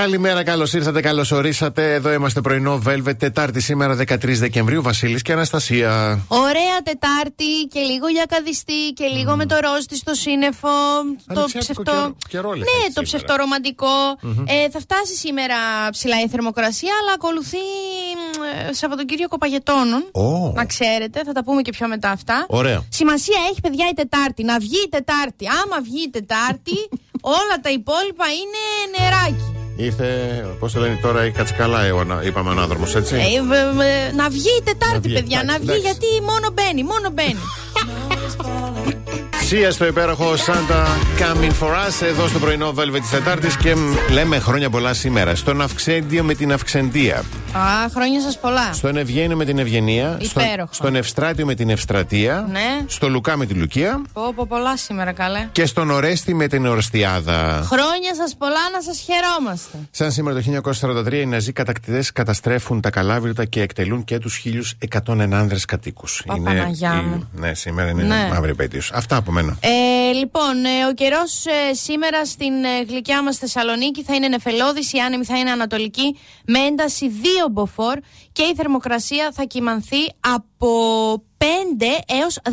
Καλημέρα, καλώς ήρθατε, καλώς ορίσατε. Εδώ είμαστε πρωινό Velvet, Τετάρτη σήμερα 13 Δεκεμβρίου. Βασίλης και Αναστασία. Ωραία Τετάρτη και λίγο για καδιστή και λίγο με το ρόστι στο σύννεφο. το ψευτό. ναι, το ψευτορομαντικό. Ε, θα φτάσει σήμερα ψηλά η θερμοκρασία, αλλά ακολουθεί ε, Σαββατοκύριακο παγετώνων. Oh. Να ξέρετε, θα τα πούμε και πιο μετά αυτά. Ωραίο. Σημασία έχει, παιδιά, η Τετάρτη. Να βγει η Τετάρτη. Άμα βγει η Τετάρτη, όλα τα υπόλοιπα είναι νεράκι. Ήρθε, πώς το λένε τώρα, η κατσικαλά, είπαμε ο ανάδρομος, έτσι; Ε, να βγει η Τετάρτη, παιδιά, να βγει, γιατί μόνο μπαίνει, μόνο μπαίνει. Σία στο υπέροχο Santa Coming for Us εδώ στο πρωινό Velvet της Τετάρτης και λέμε χρόνια πολλά σήμερα. Στον Αυξέντιο με την Αυξεντία. Α, χρόνια σας πολλά. Στον Ευγένιο με την Ευγενία. Υπέροχο. στον Ευστράτιο με την Ευστρατεία. Ναι. Στο Λουκά με την Λουκία. Πω, πω πολλά σήμερα, καλέ. Και στον Ορέστη με την Ορστιάδα. Χρόνια σας πολλά να σας χαιρόμαστε. Σαν σήμερα το 1943 οι Ναζί κατακτητές καταστρέφουν τα καλάβρητα και εκτελούν και τους 1100 ενάνδρε κατοίκους. Είναι. Η... Ναι, σήμερα είναι ναι. μαύρη επέτειο. Αυτά από μένα. Ε, λοιπόν, ε, ο καιρός ε, σήμερα στην ε, γλυκιά μας Θεσσαλονίκη θα είναι νεφελώδης, η άνεμη θα είναι ανατολική με ένταση 2 μποφόρ και η θερμοκρασία θα κυμανθεί από 5 έως 16-17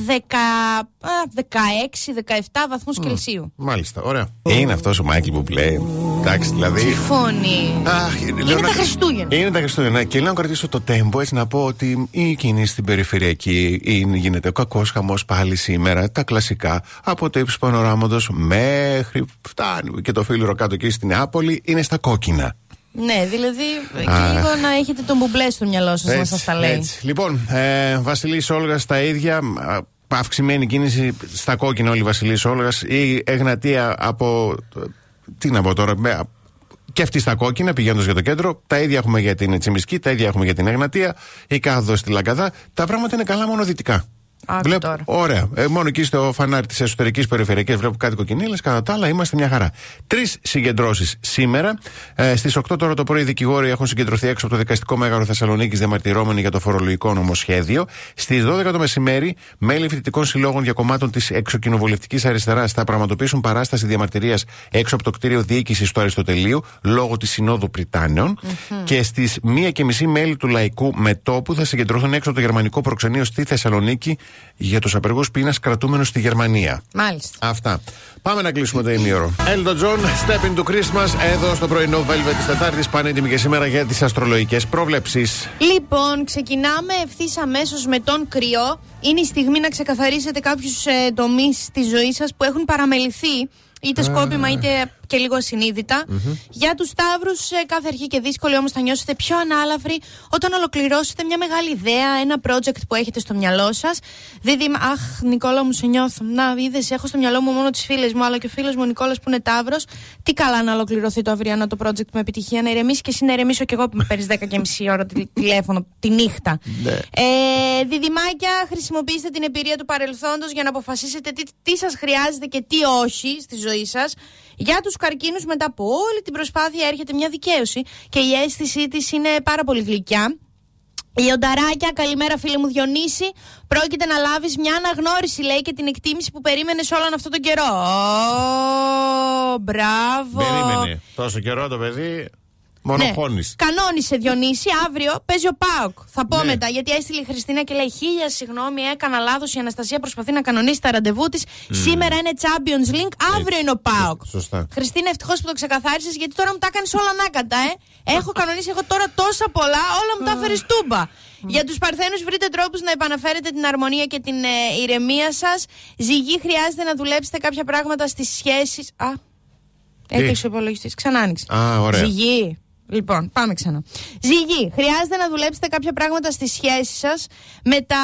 βαθμούς Κελσίου. Μάλιστα, ωραία. Είναι αυτός ο Μάικλ που λέει. Εντάξει, δηλαδή. Τι φωνή. Αχ, είναι τα Χριστούγεννα. Είναι τα Χριστούγεννα. Και λέω να κρατήσω το τέμπο έτσι να πω ότι η κίνηση στην περιφερειακή είναι, γίνεται ο κακός χαμός πάλι σήμερα. Τα κλασικά από το ύψος πανοράματος μέχρι φτάνει και το φίλο κάτω εκεί στην Νεάπολη είναι στα κόκκινα. Ναι, δηλαδή και λίγο να έχετε τον μπουμπλέ στο μυαλό σας να σας τα λέει. Έτσι. Λοιπόν, ε, Βασιλής Όλγας στα ίδια. Αυξημένη κίνηση στα κόκκινα όλοι Βασιλής Όλγας. Η Εγνατία από. Τι να πω τώρα, και αυτή στα κόκκινα πηγαίνοντας για το κέντρο. Τα ίδια έχουμε για την Τσιμισκή, τα ίδια έχουμε για την Εγνατία. Η κάθοδος στη Λαγκαδά. Τα πράγματα είναι καλά μόνο δυτικά. Βλέπω, Ωραία. Ε, μόνο εκεί στο φανάρι της εσωτερικής περιφερειακής βλέπω κάτι κοκκινίλε. Κατά τα άλλα είμαστε μια χαρά. Τρεις συγκεντρώσεις σήμερα. Ε, Στις 8 τώρα το πρωί οι δικηγόροι έχουν συγκεντρωθεί έξω από το δικαστικό μέγαρο Θεσσαλονίκης διαμαρτυρώμενοι για το φορολογικό νομοσχέδιο. Στις 12 το μεσημέρι, μέλη φοιτητικών συλλόγων για κομμάτων της εξοκοινοβουλευτικής αριστεράς θα πραγματοποιήσουν παράσταση διαμαρτυρίας έξω από το κτίριο διοίκησης του Αριστοτελείου λόγω της Συνόδου Πριτάνεων. Mm-hmm. Και στις 1 και μισή μέλη του Λαϊκού Μετόπου θα συγκεντρωθούν έξω από το γερμανικό προξενείο στη Θεσσαλονίκη για τους απεργούς πείνας κρατούμενους στη Γερμανία. Μάλιστα. Αυτά. Πάμε να κλείσουμε το ημίωρο. Elton John, Step into Christmas, εδώ στο πρωινό Velvet της Τετάρτης. Πανέτοιμη και σήμερα για τις αστρολογικές πρόβλεψει. Λοιπόν, ξεκινάμε ευθύς αμέσως με τον κρυό. Είναι η στιγμή να ξεκαθαρίσετε κάποιους ε, τομείς της ζωής σας που έχουν παραμεληθεί είτε σκόπιμα είτε και λίγο Για τους Σταύρους, κάθε αρχή και δύσκολη όμως θα νιώσετε πιο ανάλαφροι όταν ολοκληρώσετε μια μεγάλη ιδέα, ένα project που έχετε στο μυαλό σας. Δίδυ, αχ, Νικόλα μου, σε νιώθω. Να, είδες, έχω στο μυαλό μου μόνο τις φίλες μου, αλλά και ο φίλος μου ο Νικόλας που είναι Ταύρος. Τι καλά να ολοκληρωθεί το αυριανό το project με επιτυχία, να ηρεμήσει και εσύ να ηρεμήσω κι εγώ που με παίρνεις 10 και μισή ώρα τηλέφωνο τη νύχτα. Ναι. ε, διδυμάκια, χρησιμοποιήστε την εμπειρία του παρελθόντος για να αποφασίσετε τι, τι σας χρειάζεται και τι όχι στη ζωή σας. Για τους καρκίνους, μετά από όλη την προσπάθεια έρχεται μια δικαίωση και η αίσθησή της είναι πάρα πολύ γλυκιά. Η Ονταράκια, καλημέρα φίλε μου Διονύση. Πρόκειται να λάβεις μια αναγνώριση, λέει, και την εκτίμηση που περίμενες όλον αυτόν τον καιρό. Ω, μπράβο. Περίμενε. Τόσο καιρό το παιδί. Μονοχώνη. Ναι. Κανόνισε Διονύση, αύριο παίζει ο Πάοκ. Θα πω ναι. μετά, γιατί έστειλε η Χριστίνα και λέει: Χίλια συγγνώμη, έκανα λάθος. Η Αναστασία προσπαθεί να κανονίσει τα ραντεβού της. Σήμερα είναι Champions League, αύριο είναι ο Πάοκ. Σωστά. Χριστίνα, ευτυχώς που το ξεκαθάρισες, γιατί τώρα μου τα κάνει όλα ανάκατα, ε. Έχω κανονίσει εγώ τώρα τόσα πολλά, όλα μου τα έφερες τούμπα. Για τους Παρθένους, βρείτε τρόπους να επαναφέρετε την αρμονία και την ε, ηρεμία σας. Ζυγή, χρειάζεται να δουλέψετε κάποια πράγματα στις σχέσεις. Α, έκλεισε ο υπολογιστής. Ξανά άνοιξε. Α, ωραία. Ζυγή. Λοιπόν, πάμε ξανά. Ζυγή, χρειάζεται να δουλέψετε κάποια πράγματα στη σχέση σας με, τα...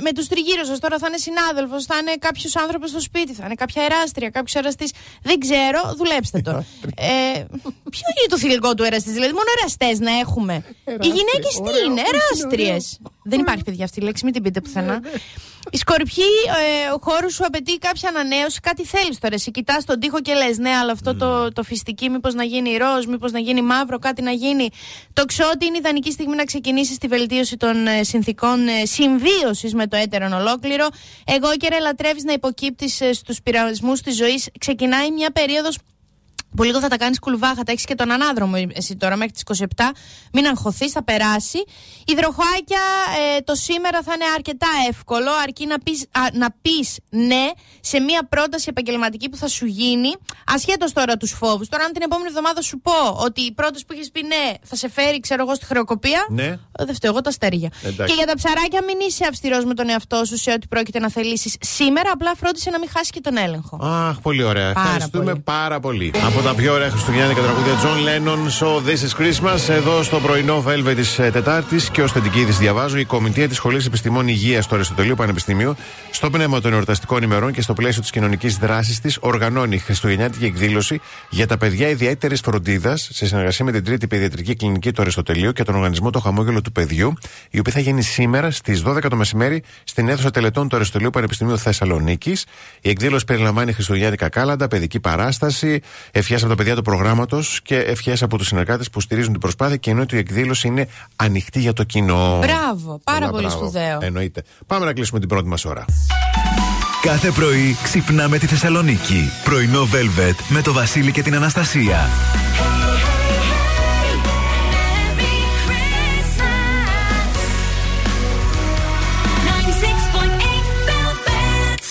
με τους τριγύρω σας. Τώρα θα είναι συνάδελφος, θα είναι κάποιος άνθρωπος στο σπίτι, θα είναι κάποια εράστρια, κάποιος εραστής. Δεν ξέρω, δουλέψτε το. ε, ποιο είναι το θηλυκό του εραστή, δηλαδή μόνο εραστές να έχουμε. Οι γυναίκες τι είναι, εράστριες. Δεν υπάρχει παιδιά αυτή η λέξη, μην την πείτε πουθενά. Η σκορπιή, ε, ο χώρος σου απαιτεί κάποια ανανέωση, κάτι θέλεις τώρα. Εσύ κοιτάς τον τοίχο και λες: Ναι, αλλά αυτό το, το φυστική, μήπως να γίνει ροζ, μήπως να γίνει μαύρο, κάτι να γίνει. Το ότι είναι ιδανική στιγμή να ξεκινήσεις τη βελτίωση των ε, συνθήκων ε, συμβίωσης με το έτερον ολόκληρο. Εγώ και ρε λατρεύεις να υποκύπτεις ε, στους πειρασμούς της ζωής. Ξεκινάει μια περίοδος που λίγο θα τα κάνεις κουλβάχα, τα έχεις και τον ανάδρομο εσύ τώρα μέχρι τις 27. Μην αγχωθείς, θα περάσει. Υδροχάκια ε, το σήμερα θα είναι αρκετά εύκολο, αρκεί να πεις να πεις ναι σε μια πρόταση επαγγελματική που θα σου γίνει, ασχέτως τώρα τους φόβους. Τώρα, αν την επόμενη εβδομάδα σου πω ότι η πρόταση που έχει πει ναι θα σε φέρει, ξέρω εγώ, στη χρεοκοπία. Ναι. Ε, δεν φταίω εγώ τα αστέρια. Και για τα ψαράκια, μην είσαι αυστηρός με τον εαυτό σου σε ό,τι πρόκειται να θελήσεις σήμερα. Απλά φρόντισε να μην χάσει και τον έλεγχο. Αχ, πολύ ωραία. Πάρα Ευχαριστούμε πολύ. πάρα πολύ από τα πιο ωραία Χριστουγεννιάτικα τραγούδια John Lennon. So this is Christmas. Εδώ στο πρωινό Velvet της ε, Τετάρτης και ως θετική τη διαβάζω η Κομιτεία της Σχολής Επιστημών Υγείας του Αριστοτελείου Πανεπιστημίου στο πνεύμα των εορταστικών ημερών και στο πλαίσιο της κοινωνικής δράσης της οργανώνει Χριστουγεννιάτικη εκδήλωση για τα παιδιά ιδιαίτερης φροντίδας σε συνεργασία με την Τρίτη Παιδιατρική Κλινική του Αριστοτελείου και τον οργανισμό Το Χαμόγελο του Παιδιού, η οποία θα γίνει σήμερα στις 12 το μεσημέρι στην αίθουσα τελετών του Αριστοτελείου Πανεπιστημίου Θεσσαλονίκης. Η εκδήλωση περιλαμβάνει Χριστουγεννιάτικα κάλαντα, παιδική παράσταση, ευχές από τα παιδιά του προγράμματος και ευχές από τους συνεργάτες που στηρίζουν την προσπάθεια και ενώ η εκδήλωση είναι ανοιχτή για το κοινό. Μπράβο, πάρα πολύ μπράβο. σπουδαίο. Εννοείται. Πάμε να κλείσουμε την πρώτη μας ώρα. Κάθε πρωί ξυπνάμε τη Θεσσαλονίκη. Πρωινό Velvet με το Βασίλη και την Αναστασία.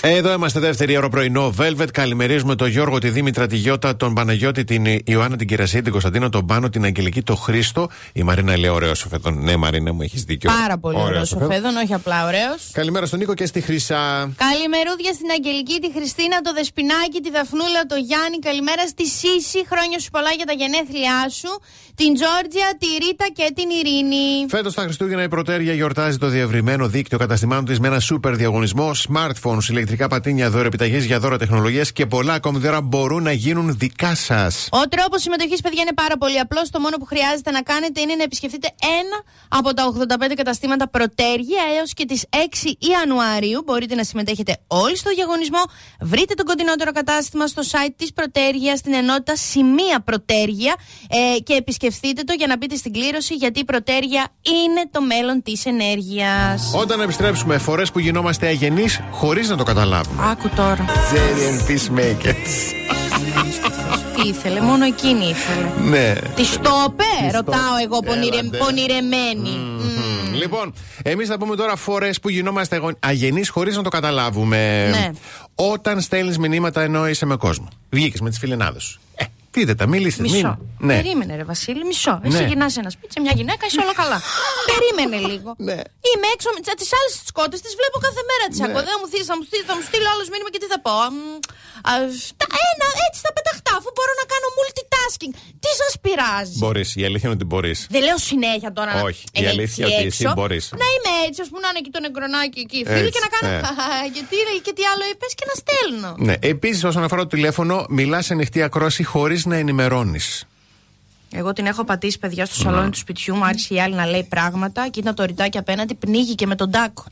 Εδώ είμαστε δεύτερη ώρα πρωινό. Velvet. Καλημερίζουμε τον Γιώργο, τη Δήμητρα, τη Γιώτα, τον Παναγιώτη, την Ιωάννα, την Κυρασία, την Κωνσταντίνα, τον Πάνο, την Αγγελική, τον Χρήστο. Η Μαρίνα λέει ωραίο σοφέδον. Ναι, Μαρίνα μου, έχεις δίκιο. Πάρα πολύ ωραίο σοφέδον, όχι απλά ωραίος. Καλημέρα στον Νίκο και στη Χρυσά. Καλημερούδια στην Αγγελική, τη Χριστίνα, το Δεσπινάκι, τη Δαφνούλα, το Γιάννη. Καλημέρα στη Σύση. Χρόνια σου πολλά για τα γενέθλιά σου. Την Τζόρτζια, τη Ρίτα και την Ειρήνη. Φέτος τα Χριστούγεννα η Πρωτέρια γιορτάζει το διευρυμένο δίκτυο καταστημάτων της με ένα σούπερ διαγωνισμό. Smartphones, ηλεκτρικά πατίνια, δώρα επιταγέ για δώρα τεχνολογίας και πολλά ακόμη δώρα μπορούν να γίνουν δικά σας. Ο τρόπος συμμετοχής, παιδιά, είναι πάρα πολύ απλός. Το μόνο που χρειάζεται να κάνετε είναι να επισκεφτείτε ένα από τα 85 καταστήματα Πρωτέργεια έως και τις 6 Ιανουαρίου. Μπορείτε να συμμετέχετε όλοι στο διαγωνισμό. Βρείτε το κοντινότερο κατάστημα στο site της Πρωτέργεια στην ενότητα Σημεία Πρωτέργεια ε, και επισκεφτείτε το για να μπείτε στην κλήρωση γιατί η Πρωτέργεια είναι το μέλλον της ενέργειας. Όταν επιστρέψουμε, φορές που γινόμαστε αγενείς χωρίς να το καταλάβουμε. Άκου τώρα. Zerian Peacemakers. Τι ήθελε, μόνο εκείνη ήθελε. Ναι. Τη το ρωτάω εγώ πονηρεμένη. Λοιπόν, εμείς θα πούμε τώρα φορές που γινόμαστε αγενείς χωρίς να το καταλάβουμε. Ναι. Όταν στέλνεις μηνύματα ενώ είσαι με κόσμο. Βγήκες με τις φιλενάδες σου. Ε, Πείτε τα, μιλήστε. Μισό. Ναι. Περίμενε, ρε Βασίλη, μισό. Ναι. Εσύ γυρνάς ένα σπίτι σε μια γυναίκα, είσαι όλα καλά. Περίμενε λίγο. Ναι. Είμαι έξω με τις άλλες τις κότες, τις βλέπω κάθε μέρα τις ναι. ακούω. Δεν θα μου στείλει, θα μου στείλεις, θα μου στείλει άλλος μήνυμα και τι θα πω. Αυτά, ένα, έτσι θα πεταχτά, αφού μπορώ να κάνω multitasking. Τι σας πειράζει; Μπορείς, η αλήθεια είναι ότι μπορείς. Δεν λέω συνέχεια τώρα να Όχι, η αλήθεια είναι ότι εσύ μπορείς. Να είμαι έτσι, ας πούμε, να είναι εκεί το νεκρονάκι εκεί, φίλοι και να κάνω. Γιατί και τι άλλο είπες και να στέλνω. Ναι, επίσης όσον αφορά το τηλέφωνο, μιλάς σε ανοιχτή ακρόαση χωρίς να ενημερώνεις. Εγώ την έχω πατήσει, παιδιά, στο σαλόνι του σπιτιού μου. Άρχισε η άλλη να λέει πράγματα και ήταν το ρητάκι απέναντι, πνίγηκε με τον τάκο.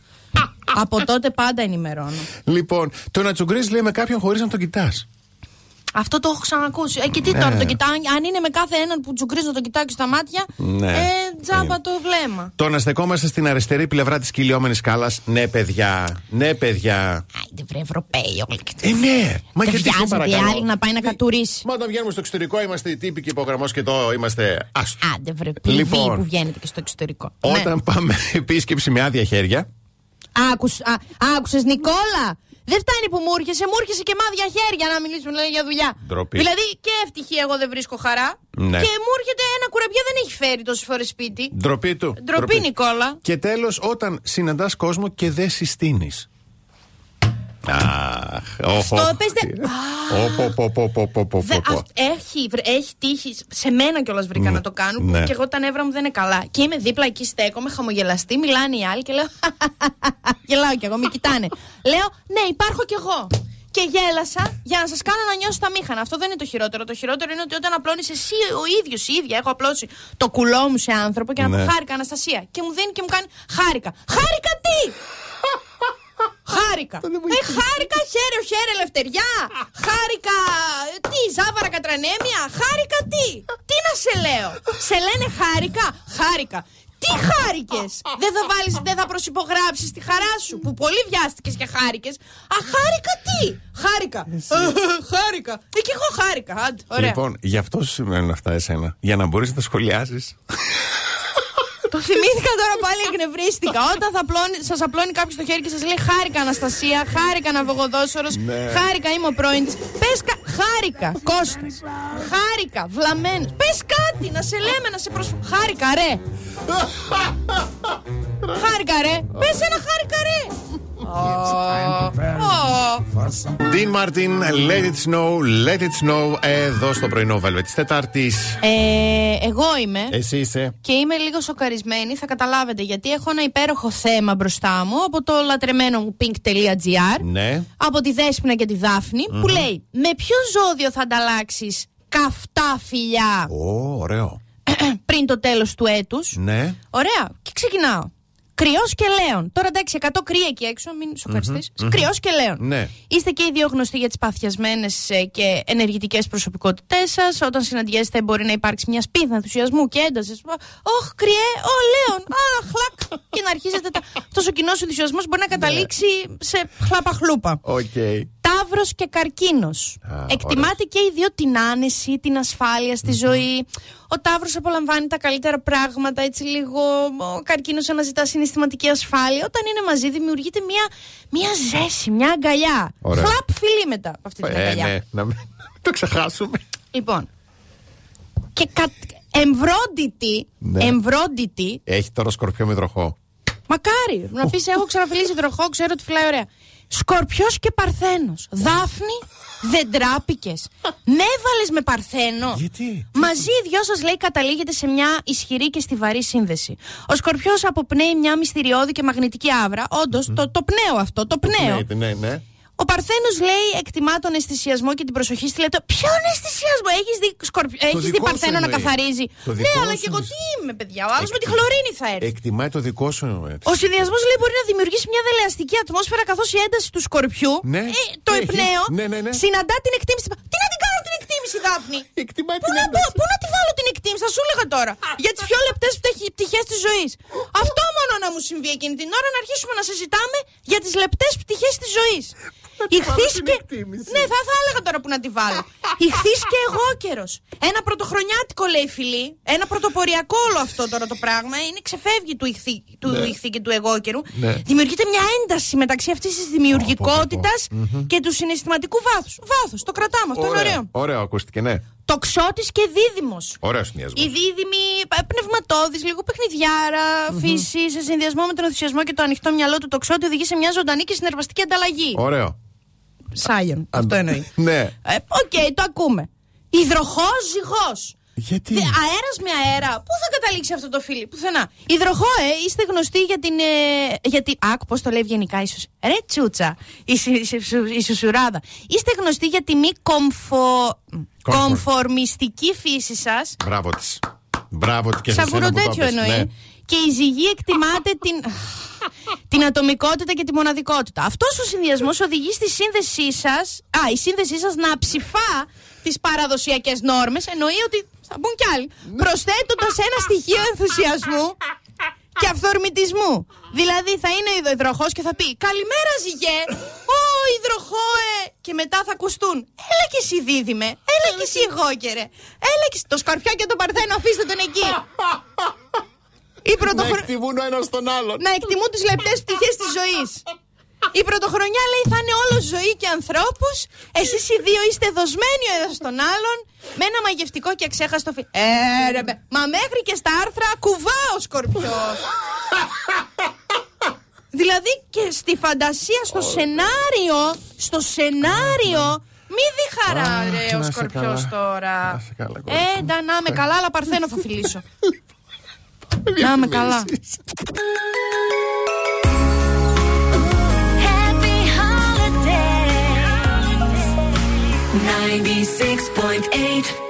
Από τότε πάντα ενημερώνω. Λοιπόν, το να τσουγκρίζεις λέει με κάποιον χωρίς να τον κοιτάς. Αυτό το έχω ξανακούσει. Ε, και τι ναι. τώρα, το κοιτάει, αν είναι με κάθε έναν που τσουγκρίζει να το κοιτάει στα μάτια, ναι. ε, τζάμπα ναι. το βλέμμα. Το να στεκόμαστε στην αριστερή πλευρά της κυλιόμενης σκάλας, ναι, παιδιά. Ναι, παιδιά. Άιντε, βρε, Ευρωπαίοι όλοι. Ε, ναι, μα και τι άλλη να πάει να κατουρίσει. Μα όταν βγαίνουμε στο εξωτερικό είμαστε τύπικοι υπογραμμός και εδώ είμαστε άστο. Άντε, βρε, λοιπόν, που βγαίνετε και στο εξωτερικό. Όταν ναι. πάμε επίσκεψη με άδεια χέρια. Άκουσες, Νικόλα! Δεν φτάνει που μου έρχεσαι, μου έρχεσαι και μάδια χέρια να μιλήσουμε δηλαδή, για δουλειά. Ντροπή. Δηλαδή και ευτυχία εγώ δεν βρίσκω χαρά. Ναι. Και μου έρχεται ένα κουραμπιά δεν έχει φέρει τόσες φορές σπίτι. Ντροπή του. Ντροπή, Νικόλα. Και τέλος, όταν συναντάς κόσμο και δεν συστήνεις. Αχ, Στο Έχει, έχει τύχει. Σε μένα κιόλας βρήκα να το κάνουν. Και εγώ τα νεύρα μου δεν είναι καλά. Και είμαι δίπλα εκεί, στέκομαι, χαμογελαστή, μιλάνε οι άλλοι και λέω. Γελάω κι εγώ, με κοιτάνε. Λέω, ναι, υπάρχω κι εγώ. και γέλασα για να σας κάνω να νιώσω τα μήχανα. Αυτό δεν είναι το χειρότερο. Το χειρότερο είναι ότι όταν απλώνεις εσύ ο ίδιος η ίδια, έχω απλώσει το κουλό μου σε άνθρωπο και να Ναι. πω χάρηκα Αναστασία. Και μου δίνει και μου κάνει χάρηκα. Χάρηκα τι! Χάρηκα. Ε, χάρηκα, χαίρε, χαίρε, ελευθεριά. Χάρηκα. Τι, ζάβαρα κατρανέμια. Χάρηκα τι. Τι να σε λέω. Σε λένε χάρηκα. Χάρηκα. Τι χάρηκες! Δεν θα βάλεις, δεν θα προσυπογράψεις τη χαρά σου που πολύ βιάστηκες και χάρηκες. Α, χάρηκα τι! Χάρηκα! χάρηκα! Ε, και εγώ χάρηκα. Άντε, ωραία. Λοιπόν, γι' αυτό σου σημαίνουν αυτά εσένα. Για να μπορείς να τα σχολιάζεις. Το θυμήθηκα τώρα πάλι, εκνευρίστηκα. Όταν θα απλώνει, σας απλώνει κάποιος το χέρι και σας λέει Χάρηκα Αναστασία, χάρηκα Ναυαγοδόσορος, Ναι. χάρηκα είμαι ο πρώην της. Πες κα... Χάρηκα, Κώστας. Χάρηκα, βλαμμένος. Πες κάτι, να σε λέμε, να σε προσφέρω. Χάρηκα, ρε. χάρηκα, ρε. Πες ένα χάρηκα, ρε. Ω. Dean Martin, let it snow, let it snow. Εδώ στο πρωινό Velvet της Τετάρτης. Ε, εγώ είμαι. Εσύ είσαι. και είμαι λίγο σοκαρισμένη, θα καταλάβετε γιατί έχω ένα υπέροχο θέμα μπροστά μου από το λατρεμένο μου pink.gr Ναι. από τη Δέσποινα και τη δαφνη που λέει με ποιο ζώδιο θα ανταλλάξεις καυτά φιλιά; Ω, ωραίο. πριν το τέλος του έτους Ναι. Ωραία και ξεκινάω Κριός και Λέων. Τώρα εντάξει, 100 κρύα εκεί έξω, μην σοκαριστείς. Κριός και Λέων. Ναι. Είστε και οι δύο γνωστοί για τις παθιασμένες και ενεργητικές προσωπικότητές σας. Όταν συναντιέστε, μπορεί να υπάρξει μια σπίθα ενθουσιασμού και ένταση. Ωχ, κριέ, ο Λέων, α, χλακ. και να αρχίζετε. Τα... Αυτός ο κοινός ενθουσιασμός μπορεί να καταλήξει σε χλαπαχλούπα. Οκ. Ταύρος και καρκίνος. Α, Εκτιμάτε και οι δύο την άνεση, την ασφάλεια στη ζωή. Ο Ταύρος απολαμβάνει τα καλύτερα πράγματα, έτσι λίγο. Ο καρκίνος αναζητά συναισθηματική ασφάλεια. Όταν είναι μαζί, δημιουργείται μια, μια ζέση, μια αγκαλιά. Ωραία. Χλαπ φιλί μετά από αυτή την Ε, αγκαλιά. ναι, να μην το ξεχάσουμε. Λοιπόν. Και κα... εμβρόντιτη, Ναι. εμβρόντιτη, Έχει τώρα σκορπιό με τροχό. Μακάρι να πεις: Έχω ξαναφιλήσει τροχό, ξέρω ότι φυλάει ωραία. Σκορπιός και Παρθένος. Δάφνη, δεν τράπηκες. Με έβαλε με Παρθένο. Γιατί; Μαζί οι δυο σας λέει καταλήγετε σε μια ισχυρή και στιβαρή σύνδεση. Ο Σκορπιός αποπνέει μια μυστηριώδη και μαγνητική άβρα. Όντως, το, το πνέω αυτό, το πνέω. Ναι, ναι, ναι. Ο Παρθένος λέει εκτιμά τον αισθησιασμό και την προσοχή στη λέτε. Ποιον αισθησιασμό, έχεις δει, σκορπι... έχεις δει δικό σου Παρθένο να εννοεί. καθαρίζει; Το ναι, δικό αλλά σου και εγώ εννοείς. τι είμαι, παιδιά. Ο άλλος με τη χλωρίνη θα έρθει. Εκτιμάει το δικό σου. έτσι. Ο συνδυασμός λέει μπορεί να δημιουργήσει μια δελεαστική ατμόσφαιρα καθώς η ένταση του σκορπιού, Ναι. ε, το Έχει. εμπνέω, Ναι, ναι, ναι. συναντά την εκτίμηση. Τι να την κάνω την εκτίμηση, Δάφνη! Εκτιμάει Πού την να, πω, ένταση. πού να τη βάλω την εκτίμηση, θα σου έλεγα τώρα. Για τις πιο λεπτές πτυχές της ζωής. Αυτό μόνο να μου συμβεί εκείνη την ώρα να αρχίσουμε να συζητάμε για τις λεπτές πτυχές της ζωής. Τη βάλω Ηχθείς την και. εκτίμηση. Ναι, θα, θα έλεγα τώρα που να τη βάλω. Ηχθή και εγώ καιρο. Ένα πρωτοχρονιάτικο λέει φιλή. Ένα πρωτοποριακό όλο αυτό τώρα το πράγμα. Είναι ξεφεύγει του ηχθή, του Ναι. ηχθή και του εγώκερου. Ναι. Δημιουργείται μια ένταση μεταξύ αυτής της δημιουργικότητας και του συναισθηματικού βάθους. Βάθος, το κρατάμε. Αυτό είναι ωραίο. Ωραίο ακούστηκε, ναι. Τοξότης και δίδυμος. Ωραίος συνδυασμός. Η δίδυμη πνευματόδη, λίγο παιχνιδιάρα, φύση, σε συνδυασμό με τον ενθουσιασμό και το ανοιχτό μυαλό του τοξότη οδηγεί σε μια ζωντανή και συνεργαστική ανταλλαγή. Ωραίο. Σάιον, αυτό εννοεί. Ναι. Ε, Οκ, το ακούμε. Υδροχόος ζυγός. Γιατί; Αέρας με αέρα. Πού θα καταλήξει αυτό το φιλί, πουθενά. Υδροχόε, ε, είστε γνωστοί για την. Ε, για την άκ, πώς το λέει ευγενικά, ίσω. Ρε τσούτσα, η, σου- η, σου- η σουσουράδα. Είστε γνωστοί για τη μη κομφο, κομφορμιστική φύση σας. Μπράβο της. Μπράβο της και σε Σαβούρο σένα που το τέτοιο έπες, εννοεί. ναι. Και η ζυγή εκτιμάται την, την ατομικότητα και τη μοναδικότητα. Αυτός ο συνδυασμός οδηγεί στη σύνδεσή σας. Α, η σύνδεσή σας να ψηφά τις παραδοσιακές νόρμες. Εννοεί ότι θα μπουν κι άλλοι. Προσθέτοντας ένα στοιχείο ενθουσιασμού και αυθορμητισμού. Δηλαδή θα είναι ο υδροχός και θα πει Καλημέρα, ζυγέ! Ω, υδροχό, ε! Και μετά θα ακουστούν Έλα και εσύ, δίδυμε! Έλα και εσύ, εγώκερε! Έλα και εσύ. Το σκαρπιά και τον παρθένο, αφήστε τον εκεί! Η Να πρωτοχρο... εκτιμούν ο ένας τον άλλον. να εκτιμούν τι λεπτές πτυχές της ζωής. Η πρωτοχρονιά λέει θα είναι όλο ζωή και ανθρώπους. Εσείς οι δύο είστε δοσμένοι ο ένας στον άλλον. Με ένα μαγευτικό και αξέχαστο φι... Ε, ρε, μπε. Μα μέχρι και στα άρθρα κουβά ο σκορπιός. δηλαδή και στη φαντασία, στο σενάριο, στο σενάριο. Μη δει χαρά, Αχ, ρε, ο να σε σκορπιός καλά. τώρα. Να σε καλά, κορίτσι Ε, μου. ντα, να είμαι καλά, αλλά παρθένο θα φιλήσω. Να είμαι καλά. Happy holidays. 96.8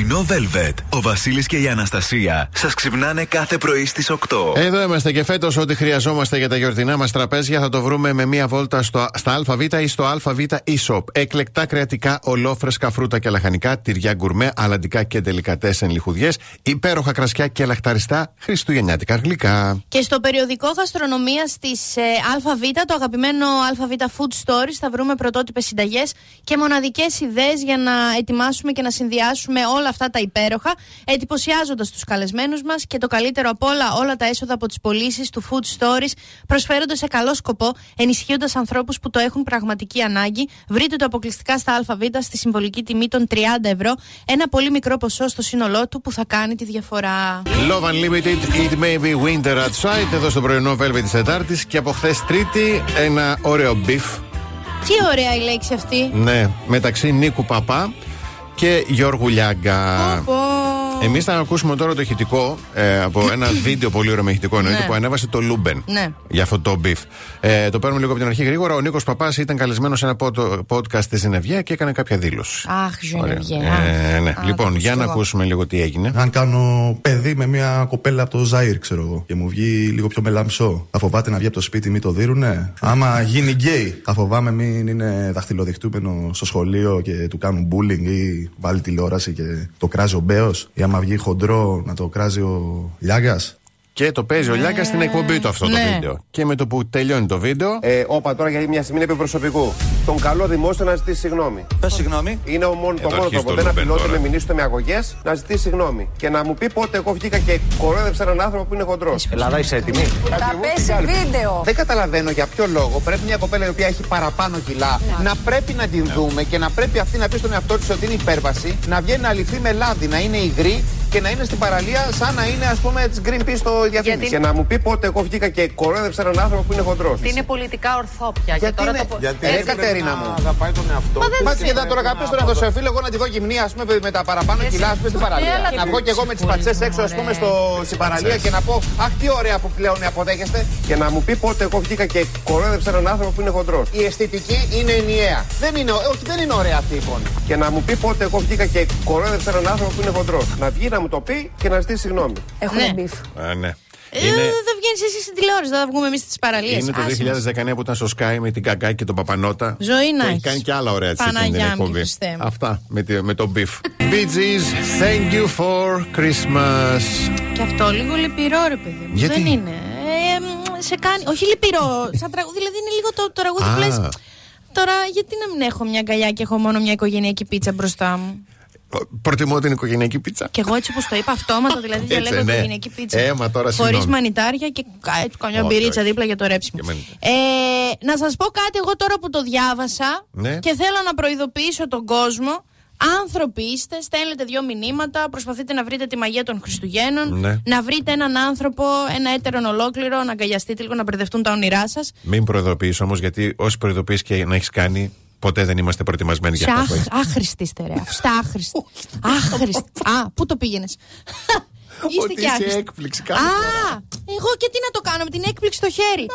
Πρωινό Velvet. Ο Βασίλης και η Αναστασία σας ξυπνάνε κάθε πρωί στις 8. Εδώ είμαστε και φέτος ό,τι χρειαζόμαστε για τα γιορτινά μας τραπέζια θα το βρούμε με μία βόλτα στο, στα ΑΒ ή στο ΑΒ e-shop. Εκλεκτά κρεατικά, ολόφρεσκα φρούτα και λαχανικά, τυριά γκουρμέ, αλαντικά και τελικά τέσσερι λιχουδιές, υπέροχα κρασιά και λαχταριστά χριστουγεννιάτικα γλυκά. Και στο περιοδικό γαστρονομία τη ε, ΑΒ, το αγαπημένο ΑΒ Food Stories, θα βρούμε πρωτότυπες συνταγές και μοναδικές ιδέες για να ετοιμάσουμε και να συνδυάσουμε όλα αυτά τα υπέροχα, εντυπωσιάζοντας τους καλεσμένους μας και το καλύτερο απ' όλα, όλα τα έσοδα από τις πωλήσεις του Food Stories, προσφέρονται σε καλό σκοπό, ενισχύοντας ανθρώπους που το έχουν πραγματική ανάγκη. Βρείτε το αποκλειστικά στα ΑΒ στη συμβολική τιμή των 30 ευρώ, ένα πολύ μικρό ποσό στο σύνολό του που θα κάνει τη διαφορά. Love Unlimited, It May Be Winter Outside, εδώ στο πρωινό Velvet της Τετάρτης και από χθες Τρίτη ένα ωραίο beef. Τι ωραία η λέξη αυτή. Ναι, μεταξύ Νίκου Παπά και Γιώργου Λιάγκα. Εμείς θα ακούσουμε τώρα το ηχητικό ε, από ένα βίντεο πολύ ωραίο με ηχητικό εννοείται Ναι. που ανέβασε το Luben Ναι. για αυτό το beef. Ε, το παίρνουμε λίγο από την αρχή γρήγορα. Ο Νίκος Παπάς ήταν καλεσμένος σε ένα pod- podcast της Ζενεβιέβ και έκανε κάποια δήλωση. Αχ, Ωραία. Ζενεβιέβ. Ε, ναι. Α, λοιπόν, το για να ακούσω ακούσουμε λίγο τι έγινε. Αν κάνω παιδί με μια κοπέλα από το Ζαΐρ, ξέρω εγώ, και μου βγει λίγο πιο μελαμψό, θα φοβάται να βγει από το σπίτι, μην το δείρουνε. Άμα γίνει γκέι, θα φοβάμαι μην είναι δαχτυλοδειχτούμενο στο σχολείο και του κάνουν bullying ή βάλει τηλεόραση και το κράζει ο Μπέος; Ή άμα βγει χοντρό, να το κράζει ο Λιάγκας; Και το παίζει ο Λιάγκας στην εκπομπή του αυτό το ναι. βίντεο. Και με το που τελειώνει το βίντεο. Ε, όπα τώρα γιατί μια στιγμή είναι προσωπικού. Τον καλό δημόσιο να ζητήσει συγγνώμη. Πες συγγνώμη. Είναι ο μόνο, το Εδώ μόνο αρχίζει τρόπο. το Δεν Λουμπέν απειλώ τώρα. με μηνύσει με αγωγές να ζητήσει συγγνώμη. Και να μου πει πότε εγώ βγήκα και κορόιδεψα έναν άνθρωπο που είναι χοντρός. Ελλάδα, είσαι έτοιμη. Θα πέσει βίντεο. Δεν καταλαβαίνω για ποιο λόγο πρέπει μια κοπέλα η οποία έχει παραπάνω κιλά να πρέπει να την δούμε και να πρέπει αυτή να πει στον εαυτό της ότι είναι υπέρβαση, να βγαίνει να λυθεί με λάδι, να είναι υγρή και να είναι στην παραλία σαν να είναι ας πούμε της Greenpeace στο διαφήμιση. Και να μου πει πότε εγώ βγήκα και κορόιδεψα έναν άνθρωπο που είναι χοντρός. Είναι πολιτικά ορθό πια. Και Γιατί τώρα είναι, το... γιατί Έτσι. ε, Κατερίνα μου. Αγαπάει τον εαυτό. Μα τι εδώ τώρα κάποιο τώρα θα σε φίλο εγώ να τη δω γυμνή, ας πούμε, με τα παραπάνω κιλά, ας πούμε, στην παραλία. Έλα, Να βγω κι εγώ με τις πατσέ έξω, ας πούμε, στο, στην παραλία και να πω Αχ, τι ωραία που πλέον αποδέχεστε. Και να μου πει πότε εγώ βγήκα και κορόιδεψα έναν άνθρωπο που είναι χοντρός. Η αισθητική είναι ενιαία. Δεν είναι, όχι, δεν είναι ωραία αυτή η εικόνα. Και να μου πει πότε εγώ βγήκα και κορόιδεψα έναν άνθρωπο που είναι χοντρός. Να βγει να μου το πει και να ζητήσει συγγνώμη. Έχουν Ναι. beef. Α, ναι. Ε, Είναι, Δεν βγαίνει εσύ στην τηλεόραση, θα βγούμε εμείς στις παραλίες. είναι το 2019 που ήταν στο ΣΚΑΪ με την Κακάκη και τον Παπανότα. Ζωή να Που Έχει έχεις. κάνει και άλλα ωραία τη Παναγιά την μου, εκπομπή. Χριστέ μου. Αυτά με, τη- με το beef. Bee Gees, thank you for Christmas. Και αυτό λίγο λυπηρό, ρε παιδί. μου. Γιατί; Δεν είναι. Ε, μ, σε κάνει. Όχι λυπηρό. Σαν τραγούδι, δηλαδή είναι λίγο το, το τραγούδι Α. που λες, Τώρα, γιατί να μην έχω μια αγκαλιά και έχω μόνο μια οικογενειακή πίτσα μπροστά μου. Προτιμώ την οικογενειακή πίτσα. Και εγώ έτσι όπως το είπα, αυτόματα δηλαδή Έτσι, διαλέγω ναι. οικογενειακή πίτσα. Ε, μα τώρα Χωρίς συγγνώμη. μανιτάρια και κα- έτσι καμιά Όχι, μπυρίτσα όχι. δίπλα για το ρέψιμο. Και μεν- Ε, να σας πω κάτι εγώ τώρα που το διάβασα Ναι. και θέλω να προειδοποιήσω τον κόσμο. Άνθρωποι είστε, στέλνετε δύο μηνύματα, προσπαθείτε να βρείτε τη μαγεία των Χριστουγέννων, Ναι. να βρείτε έναν άνθρωπο, ένα έτερον ολόκληρο, να αγκαλιαστείτε λίγο, να μπερδευτούν τα όνειρά σας. Μην προειδοποιήσει όμως, γιατί όσε προειδοποιήσει και να έχεις κάνει, ποτέ δεν είμαστε προετοιμασμένοι για αυτό που έχει. Άχρηστη είστε, ρε. Αυτά άχρηστη. Άχρηστη. Α, πού το πήγαινες; Είστε Ότι και είσαι άχρηστοι. έκπληξη κάθε Α, εγώ και τι να το κάνω με την έκπληξη στο χέρι;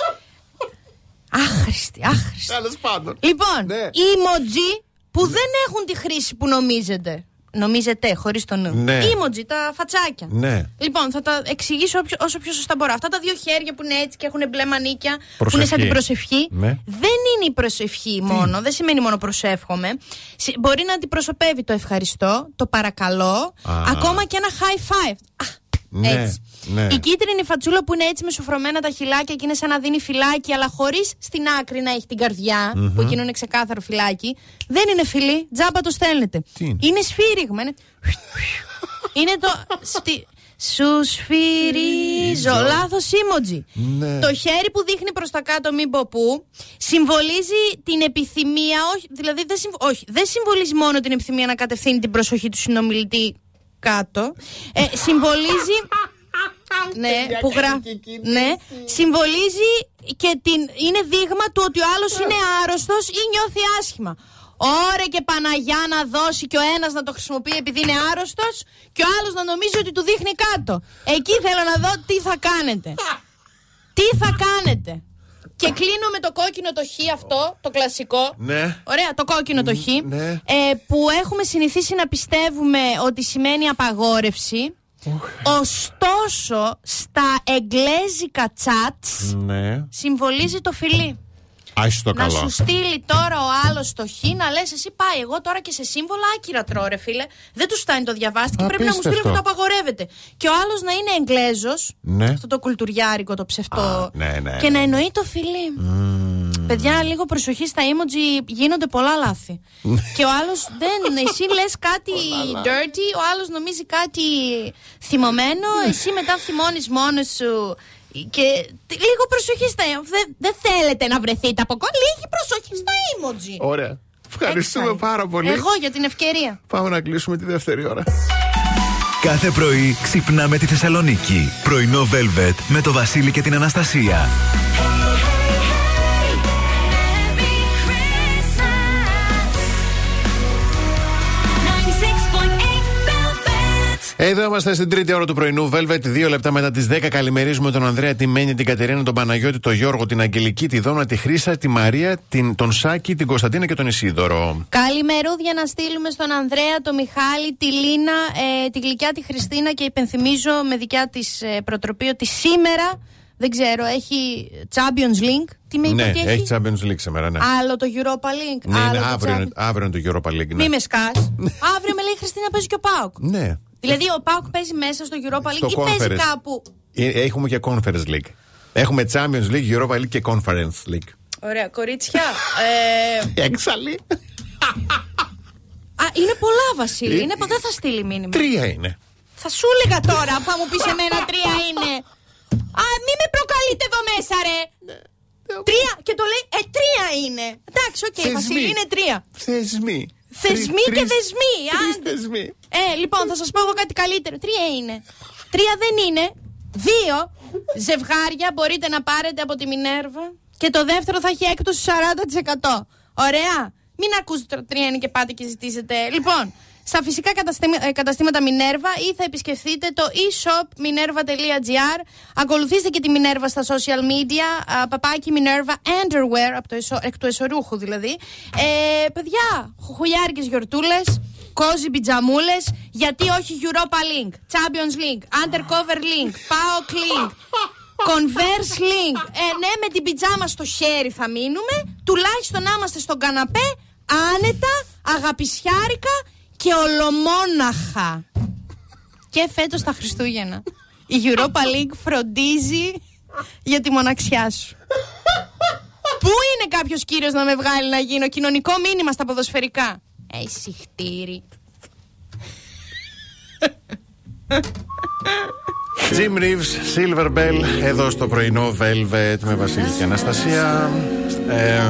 Άχρηστη, άχρηστη. Τέλος πάντων. Λοιπόν, Ναι. emoji που δεν έχουν τη χρήση που νομίζετε. Νομίζετε, χωρίς το νου. Ναι. Emoji, τα φατσάκια. Ναι. Λοιπόν, θα τα εξηγήσω όποιο- όσο πιο σωστά μπορώ. Αυτά τα δύο χέρια που είναι έτσι και έχουν μπλε μανίκια, που Προσευχή. είναι σαν την προσευχή, Ναι. δεν είναι η προσευχή μόνο, δεν σημαίνει μόνο προσεύχομαι. Συ- Μπορεί να αντιπροσωπεύει το ευχαριστώ, το παρακαλώ, Α. ακόμα και ένα high five. Α, Ναι, έτσι. Ναι. Η κίτρινη φατσούλα που είναι έτσι με σουφρωμένα τα χυλάκια και είναι σαν να δίνει φυλάκι, αλλά χωρίς στην άκρη να έχει την καρδια που εκείνο είναι ξεκάθαρο φυλάκι. Δεν είναι φιλί, τζάμπα το στέλνετε. Τι είναι; Είναι σφύριγμα. Είναι, είναι το. Στη... Σου σφυρίζω. Λάθος emoji. Ναι. Το χέρι που δείχνει προς τα κάτω, μην πω πού, συμβολίζει την επιθυμία. Όχι, δηλαδή δεν, συμβ- όχι, δεν συμβολίζει μόνο την επιθυμία να κατευθύνει την προσοχή του συνομιλητή κάτω. Ε, συμβολίζει. Ναι, που γρα... ναι, συμβολίζει και την... είναι δείγμα του ότι ο άλλος είναι άρρωστος ή νιώθει άσχημα. Ωρε και Παναγιά να δώσει και ο ένας να το χρησιμοποιεί επειδή είναι άρρωστος και ο άλλος να νομίζει ότι του δείχνει κάτω. Εκεί θέλω να δω τι θα κάνετε. τι θα κάνετε. Και κλείνω με το κόκκινο το χ αυτό, το κλασικό. Ναι. Ωραία, το κόκκινο το χ. ναι. Ε, που έχουμε συνηθίσει να πιστεύουμε ότι σημαίνει απαγόρευση. Ωστόσο, στα εγγλέζικα chats Ναι. συμβολίζει το φιλί. Άσε το Να καλό. σου στείλει τώρα ο άλλος το χ, να λες: Εσύ πάει. Εγώ τώρα και σε σύμβολα άκυρα τρώω, ρε φίλε. Δεν τους φτάνει το διαβάστη και πρέπει να μου στείλει Απίστευτο. ότι το απαγορεύεται. Και ο άλλος να είναι Εγγλέζος, Ναι. αυτό το κουλτουριάρικο, το ψευτό. Α, ναι, ναι, και ναι. να εννοεί το φιλί. Παιδιά, λίγο προσοχή στα emoji, γίνονται πολλά λάθη. και ο άλλος δεν. Εσύ λες κάτι dirty, ο άλλος νομίζει κάτι θυμωμένο, εσύ μετά θυμώνεις μόνος σου. Και τ- λίγο προσοχή στα. Δεν, δεν θέλετε να βρεθείτε από κοντά. Λίγη προσοχή στα emoji. Ωραία. Ευχαριστούμε Έξαλλη. πάρα πολύ. Εγώ για την ευκαιρία. Πάμε να κλείσουμε τη δεύτερη ώρα. Κάθε πρωί ξυπνάμε τη Θεσσαλονίκη. Πρωινό Velvet με το Βασίλη και την Αναστασία. Εδώ είμαστε στην τρίτη ώρα του πρωινού. Velvet, δύο λεπτά μετά τις 10. Καλημερίζουμε τον Ανδρέα, τη Μένη, την Κατερίνα, τον Παναγιώτη, τον Γιώργο, την Αγγελική, τη Δόνα, τη Χρύσα, τη Μαρία, την, τον Σάκη, την Κωνσταντίνα και τον Ισίδωρο. Καλημερούδια να στείλουμε στον Ανδρέα, τον Μιχάλη, τη Λίνα, ε, τη Γλυκιά, τη Χριστίνα και υπενθυμίζω με δικιά της ε, προτροπή ότι σήμερα, δεν ξέρω, έχει Champions League. Τι με είπε ναι, ότι έχει; έχει Champions League σήμερα, ναι. Άλλο το Europa League. ναι, άλλο είναι το αύριο, Champions- είναι, αύριο είναι το Europa League. Ναι. Μη με σκάς. αύριο με λέει η Χριστίνα παίζει και ο Πάουκ. ναι. Δηλαδή ο Πάουκ παίζει μέσα στο Europa League Στο ή παίζει Conference. κάπου; Ε, Έχουμε και Conference League. Έχουμε Champions League, Europa League και Conference League. Ωραία, κορίτσια. ε, Έξαλλη. α, είναι πολλά, Βασίλη. Ε, Είναι, πο- δεν θα στείλει μήνυμα. Τρία είναι. Θα σου έλεγα τώρα, θα μου πεις εμένα τρία είναι. Α, μη με προκαλείτε εδώ μέσα, ρε. Τρία και το λέει, ε, τρία είναι. Εντάξει, οκ, Θεσμοί. Βασίλη, είναι τρία. Θεσμοί. Θεσμοί Τρει- και τρεις- θεσμοί. τρεις άντε. θεσμοί. Ε, λοιπόν, θα σας πω εγώ κάτι καλύτερο. Τρία είναι. Τρία δεν είναι. Δύο ζευγάρια μπορείτε να πάρετε από τη Μινέρβα. Και το δεύτερο θα έχει έκπτωση 40%. Ωραία. Μην ακούσετε το τρία είναι και πάτε και ζητήσετε. Λοιπόν, στα φυσικά καταστήμα- ε, καταστήματα Minerva ή θα επισκεφθείτε το e-shop minerva.gr. Ακολουθήστε και τη Minerva στα social media. α, Παπάκι Minerva Underwear, από το εσω- εκ του εσωρούχου δηλαδή. Ε, παιδιά, χουχουλιάρικες γιορτούλες, κόζι πιτζαμούλες, γιατί όχι Europa Link, Champions League, Undercover Link, PAOK Link, Converse Link. Ε, ναι, με την πιτζάμα στο χέρι θα μείνουμε. Τουλάχιστον να είμαστε στον καναπέ, άνετα, αγαπησιάρικα και ολομόναχα. Και φέτος τα Χριστούγεννα. Η Europa League φροντίζει για τη μοναξιά σου. Πού είναι κάποιος κύριος να με βγάλει να γίνω κοινωνικό μήνυμα στα ποδοσφαιρικά; Ε, συχτήρι. Jim Reeves, Silver Bell, εδώ στο πρωινό Velvet με Βασίλη και Αναστασία. Ε,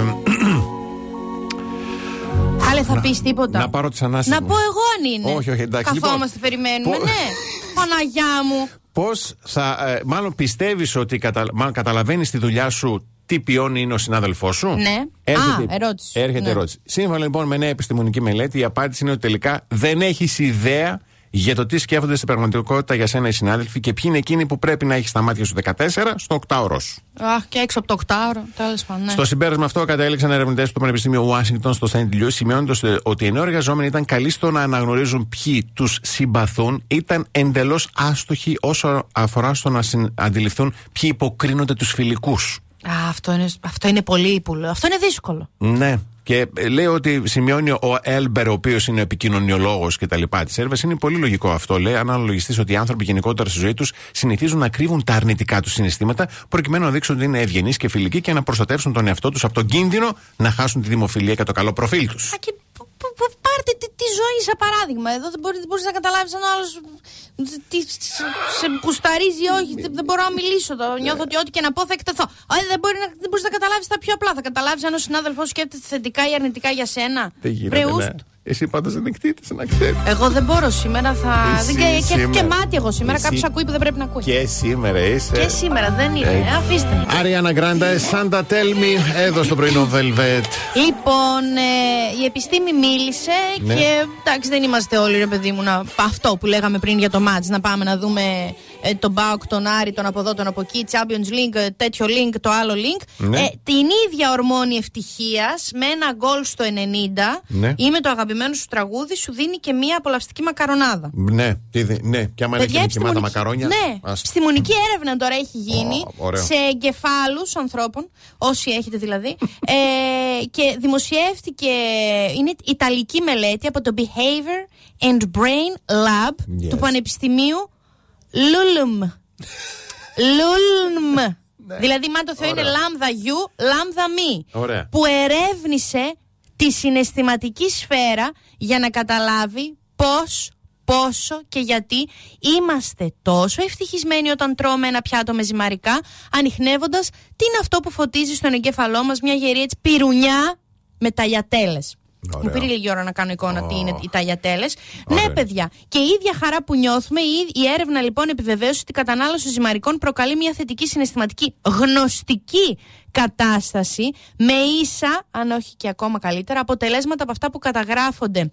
Άλλε θα πεις τίποτα. να πάρω τις ανάσες Να μου. πω εγώ αν είναι. Όχι, όχι, εντάξει, Καθόμαστε, λοιπόν. περιμένουμε. Πο- Ναι. Παναγιά μου. Πώς θα. ε, μάλλον πιστεύεις ότι κατα, μάλλον καταλαβαίνεις τη δουλειά σου τι ποιόν είναι ο συνάδελφός σου; Ναι. Α, ερώτηση. Έρχεται Ναι. ερώτηση. Σύμφωνα λοιπόν με νέα επιστημονική μελέτη, η απάντηση είναι ότι τελικά δεν έχεις ιδέα για το τι σκέφτονται στην πραγματικότητα για σένα οι συνάδελφοι και ποιοι είναι εκείνοι που πρέπει να έχεις στα μάτια σου 14 στο 8ωρο σου. Αχ, και έξω από το οκτάωρο. Τέλος πάντων. Ναι. Στο συμπέρασμα αυτό κατέληξαν ερευνητές του Πανεπιστημίου Ουάσιγκτον στο Σέντ Λιού, σημειώνοντας ότι ενώ οι εργαζόμενοι ήταν καλοί στο να αναγνωρίζουν ποιοι τους συμπαθούν, ήταν εντελώς άστοχοι όσο αφορά στο να συν- αντιληφθούν ποιοι υποκρίνονται τους φιλικούς. Α, αυτό είναι, αυτό είναι πολύ ύπουλο. Αυτό είναι δύσκολο. Ναι. Και ε, λέει ότι σημειώνει ο Έλμπερ, ο οποίος είναι επικοινωνιολόγος και τα λοιπά της έρευνας. Είναι πολύ λογικό αυτό. Λέει, αν αναλογιστείς ότι οι άνθρωποι γενικότερα στη ζωή τους συνηθίζουν να κρύβουν τα αρνητικά τους συναισθήματα, προκειμένου να δείξουν ότι είναι ευγενείς και φιλικοί και να προστατεύσουν τον εαυτό τους από τον κίνδυνο να χάσουν τη δημοφιλία και το καλό προφίλ τους. Α, και π- π- π- πάρτε τη, τη ζωή σαν παράδειγμα. Εδώ δεν μπορεί μπορείς να καταλάβεις αν ο άλλος τι σε, σε κουσταρίζει ή όχι. Δεν, δεν μπορώ να μιλήσω. Το. Νιώθω ότι ό,τι και να πω θα εκτεθώ. Α, δεν μπορεί να, δεν μπορείς να καταλάβεις τα πιο απλά. Θα καταλάβεις αν ο συνάδελφός σου σκέφτεται θετικά ή αρνητικά για σένα. Δεν Βρε, γίνεται. Ούσου. Ναι. Εσύ πάντως δεν εκτίθεσαι να ξέρεις. Εγώ δεν μπορώ σήμερα. Θα... Εσύ δεν... Και, και έχω και σήμερα. μάτι εγώ σήμερα. Εσύ- Κάποιος ακούει που δεν πρέπει να ακούει. Και σήμερα είσαι. Και σήμερα δεν είναι. Ε. Αφήστε με. Αριάννα Γκράντα, Σάντα Τέλμι, εδώ στο πρωινό Velvet. Λοιπόν, ε, η επιστήμη μίλησε Ναι. και εντάξει δεν είμαστε όλοι ρε παιδί μου να, αυτό που λέγαμε πριν για το μάτς να πάμε να δούμε ε, τον Μπάουκ, τον Άρη, τον από εδώ, τον από εκεί, Champions League, ε, τέτοιο link, το άλλο link. Ναι. Ε, την ίδια ορμόνη ευτυχίας με ένα γκολ στο 90 Ναι. ή με το αγαπημένο σου τραγούδι σου δίνει και μία απολαυστική μακαρονάδα. Ναι, τι δι- ναι, και άμα είναι και νικημάτα επιστημονική- μακαρόνια. Ναι, ας- επιστημονική έρευνα τώρα έχει γίνει Ω, ωραίο. σε εγκεφάλους ανθρώπων, όσοι έχετε δηλαδή, ε, και δημοσιεύτηκε, είναι ιταλική μελέτη από το Behavior and Brain Lab Yes. του Πανεπιστημίου Lulm. Lulm. Δηλαδή, μα το Θεό είναι Ωραία. λάμδα γιου, λάμδα μη. Ωραία. Που ερεύνησε τη συναισθηματική σφαίρα για να καταλάβει πώς, πόσο και γιατί είμαστε τόσο ευτυχισμένοι όταν τρώμε ένα πιάτο με ζυμαρικά, ανοιχνεύοντας τι είναι αυτό που φωτίζει στον εγκέφαλό μας μια γερή έτσι πυρουνιά με ταγιατέλες. Μου Ωραίο. πήρε λίγη ώρα να κάνω εικόνα τι είναι οι ταγιατέλε. Ωραίο. Ναι, παιδιά. Και η ίδια χαρά που νιώθουμε, η, η έρευνα λοιπόν επιβεβαίωσε ότι η κατανάλωση ζυμαρικών προκαλεί μια θετική συναισθηματική γνωστική κατάσταση με ίσα, αν όχι και ακόμα καλύτερα, αποτελέσματα από αυτά που καταγράφονται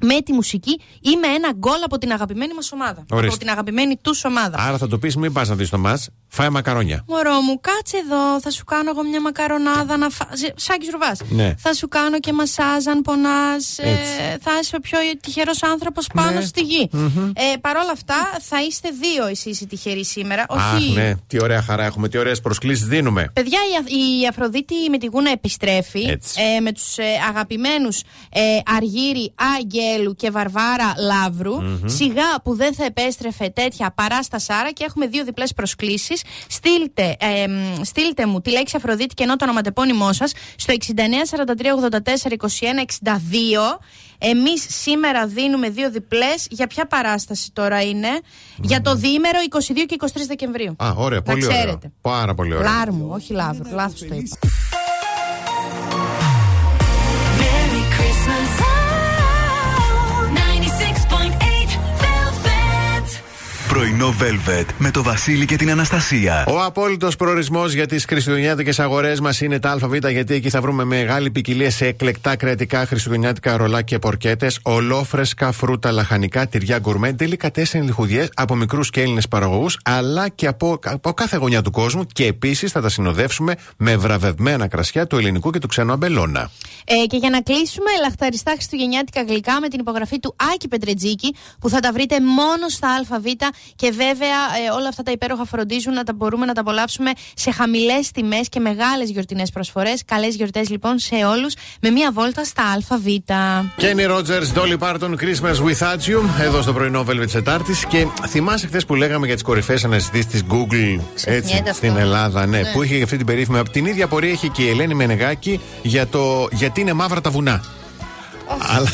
με τη μουσική ή με ένα γκολ από την αγαπημένη μας ομάδα. Ορίστε. Από την αγαπημένη τους ομάδα. Άρα θα το πεις, μην πας να δεις το μα. Φάει μακαρόνια. Μωρό μου, κάτσε εδώ. Θα σου κάνω εγώ μια μακαρονάδα να φά. Σάκης ρουβάς. Ναι. Θα σου κάνω και μασάζ αν πονάς. Ε, Έτσι. θα είσαι ο πιο τυχερός άνθρωπος πάνω Ναι. στη γη. Ε, Παρ' όλα αυτά, θα είστε δύο εσείς οι τυχεροί σήμερα. Αχ, Όχι. ναι, τι ωραία χαρά έχουμε, τι ωραίες προσκλήσεις δίνουμε. Παιδιά, η, Α- η Αφροδίτη με τη Γούνα επιστρέφει Έτσι. ε, με τους ε, αγαπημένους ε, Αργύρι, Αγγέλου και Βαρβάρα Λαύρου. Σιγά που δεν θα επέστρεφε τέτοια παρά στα Σάρα και έχουμε δύο διπλές προσκλήσεις. Στείλτε, ε, μ, στείλτε μου τη λέξη Αφροδίτη και ενώ το ονοματεπώνυμό σας στο 69 43 84 21 62. Εμείς σήμερα δίνουμε δύο διπλές. Για ποια παράσταση τώρα είναι; Για το διήμερο 22 και 23 Δεκεμβρίου. Α, ωραία, Να πολύ ωραία. ξέρετε. Πάρα πολύ ωραία. Λάρμου, όχι λάβρου. Λάθος το είπα. Πρωινό Velvet με το Βασίλη και την Αναστασία. Ο απόλυτος προορισμός για τις χριστουγεννιάτικες αγορές μας είναι τα ΑΒ, γιατί εκεί θα βρούμε μεγάλη ποικιλία σε εκλεκτά κρεατικά χριστουγεννιάτικα ρολά και πορκέτες, ολόφρεσκα φρούτα, λαχανικά, τυριά γκουρμέ, τελικατέσσερι λιχουδιές από μικρούς και Έλληνες παραγωγούς, αλλά και από, από κάθε γωνιά του κόσμου. Και επίσης θα τα συνοδεύσουμε με βραβευμένα κρασιά του ελληνικού και του ξένου αμπελώνα. Ε, και για να κλείσουμε, λαχταριστά χριστουγεννιάτικα γλυκά με την υπογραφή του Άκη Πετρετζίκη, που θα τα βρείτε μόνο στα ΑΒ. Και βέβαια ε, όλα αυτά τα υπέροχα φροντίζουν να τα μπορούμε να τα απολαύσουμε σε χαμηλές τιμές και μεγάλες γιορτινές προσφορές. Καλές γιορτές λοιπόν σε όλους με μία βόλτα στα ΑΒ. Kenny Rogers, Dolly Parton, Christmas Without You, εδώ στο πρωινό Velvet Τετάρτη. Και θυμάσαι χθες που λέγαμε για τις κορυφαίες αναζητήσεις της Google έτσι, αυτό. στην Ελλάδα, ναι, που είχε αυτή την περίφημη. Από την ίδια πορεία έχει και η Ελένη Μενεγάκη για το γιατί είναι μαύρα τα βουνά. Αλλά,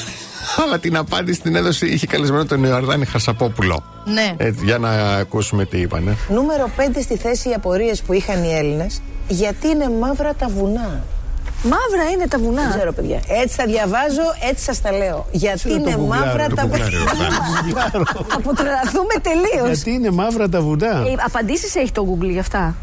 αλλά την απάντηση την έδωσε, είχε καλεσμένο τον Ιορδάνη Χαρσαπόπουλο. Ναι. Έτσι, για να ακούσουμε τι είπανε. Νούμερο 5 στη θέση οι απορίες που είχαν οι Έλληνες γιατί είναι μαύρα τα βουνά. Μαύρα είναι τα Δεν βουνά. ξέρω, παιδιά. Έτσι τα διαβάζω, έτσι σας τα λέω. Γιατί είναι μαύρα τα βουνά. Θα αποτρελαθούμε τελείως. Γιατί είναι μαύρα τα βουνά. Απαντήσεις έχει το Google γι' αυτά.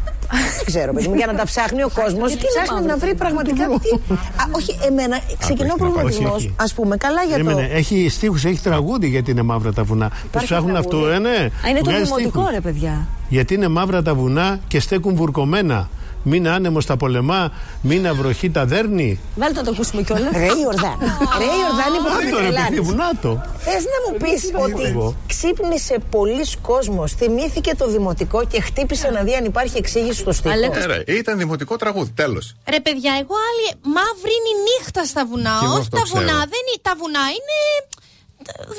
Δεν ξέρω, παιδί μου, για να τα ψάχνει ο κόσμος και ψάχνει να βρει πραγματικά τι. Α, όχι, εμένα ξεκινώ έχει να προβληματισμός. πάει. Όχι, Α πούμε, καλά για το. Περίμενε, έχει στίχους, έχει τραγούδι γιατί είναι μαύρα τα βουνά. Πώ ψάχνουν αυτό, τραγούδι. ε, ναι. Α, είναι το Βγάζει δημοτικό στίχους. ρε παιδιά. Γιατί είναι μαύρα τα βουνά και στέκουν βουρκωμένα. Μην άνεμο τα πολεμά, μην βροχή τα δέρνει. Βάλτε να το ακούσουμε κιόλας. Ρε Ιορδάνη. Ρε Ιορδάνη που Άντε ρε παιδί μου, να το. Θες να μου πεις ότι εγώ. ξύπνησε πολλοί κόσμος, θυμήθηκε το δημοτικό και χτύπησε να δει αν υπάρχει εξήγηση στο στίχο. Αλέκος. Ε, ρε, ήταν δημοτικό τραγούδι, τέλος. Ρε παιδιά, εγώ άλλη μαύρη είναι η νύχτα στα βουνά. Κι εγώ όχι αυτό τα ξέρω. βουνά. Δεν είναι, τα βουνά είναι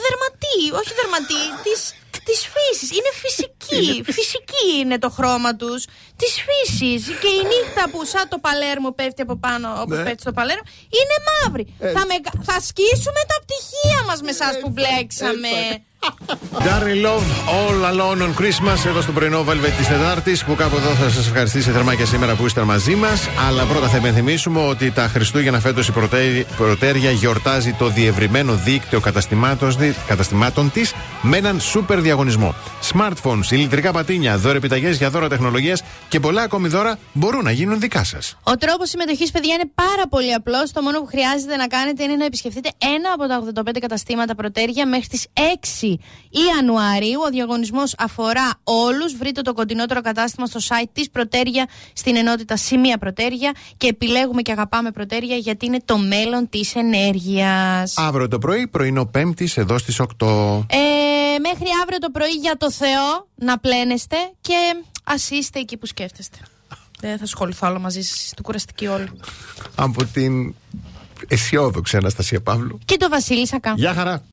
δερματί, όχι δερματί, της, της φύσης. Είναι φυσική, φυσική είναι το χρώμα τους, της φύσης. Και η νύχτα που σαν το παλέρμο πέφτει από πάνω, όπως Ναι. πέφτει το παλέρμο, είναι μαύρη. Θα, με, θα σκίσουμε τα πτυχία μας με εσάς που μπλέξαμε. Darry Love, All Alone on Christmas, εδώ στο πρωινό Velvet της Τετάρτης, που κάπου εδώ θα σας ευχαριστήσει θερμά και σήμερα που είστε μαζί μας. Αλλά πρώτα θα υπενθυμίσουμε ότι τα Χριστούγεννα φέτος η Πρωτέ- Πρωτέρια γιορτάζει το διευρυμένο δίκτυο καταστημάτων, καταστημάτων της με έναν σούπερ διαγωνισμό. Smartphones, ηλεκτρικά πατίνια, δώρα επιταγές για δώρα τεχνολογίας και πολλά ακόμη δώρα μπορούν να γίνουν δικά σας. Ο τρόπος συμμετοχής, παιδιά, είναι πάρα πολύ απλός. Το μόνο που χρειάζεται να κάνετε είναι να επισκεφτείτε ένα από τα 85 καταστήματα προτέρια μέχρι τις 6 Ιανουαρίου. Ο διαγωνισμός αφορά όλους. Βρείτε το κοντινότερο κατάστημα στο site της Προτέρια στην ενότητα Σημεία Προτέρια και επιλέγουμε και αγαπάμε Προτέρια γιατί είναι το μέλλον της ενέργειας. Αύριο το πρωί, πρωινό Πέμπτης, εδώ στις 8. Ε, μέχρι αύριο το πρωί για το Θεό να πλένεστε και ας είστε εκεί που σκέφτεστε. Δεν θα ασχοληθώ άλλο μαζί σας, είστε κουραστικοί όλοι. Από την αισιόδοξη Αναστασία Παύλου. Και το Βασίλη Σακά. Γεια χαρά.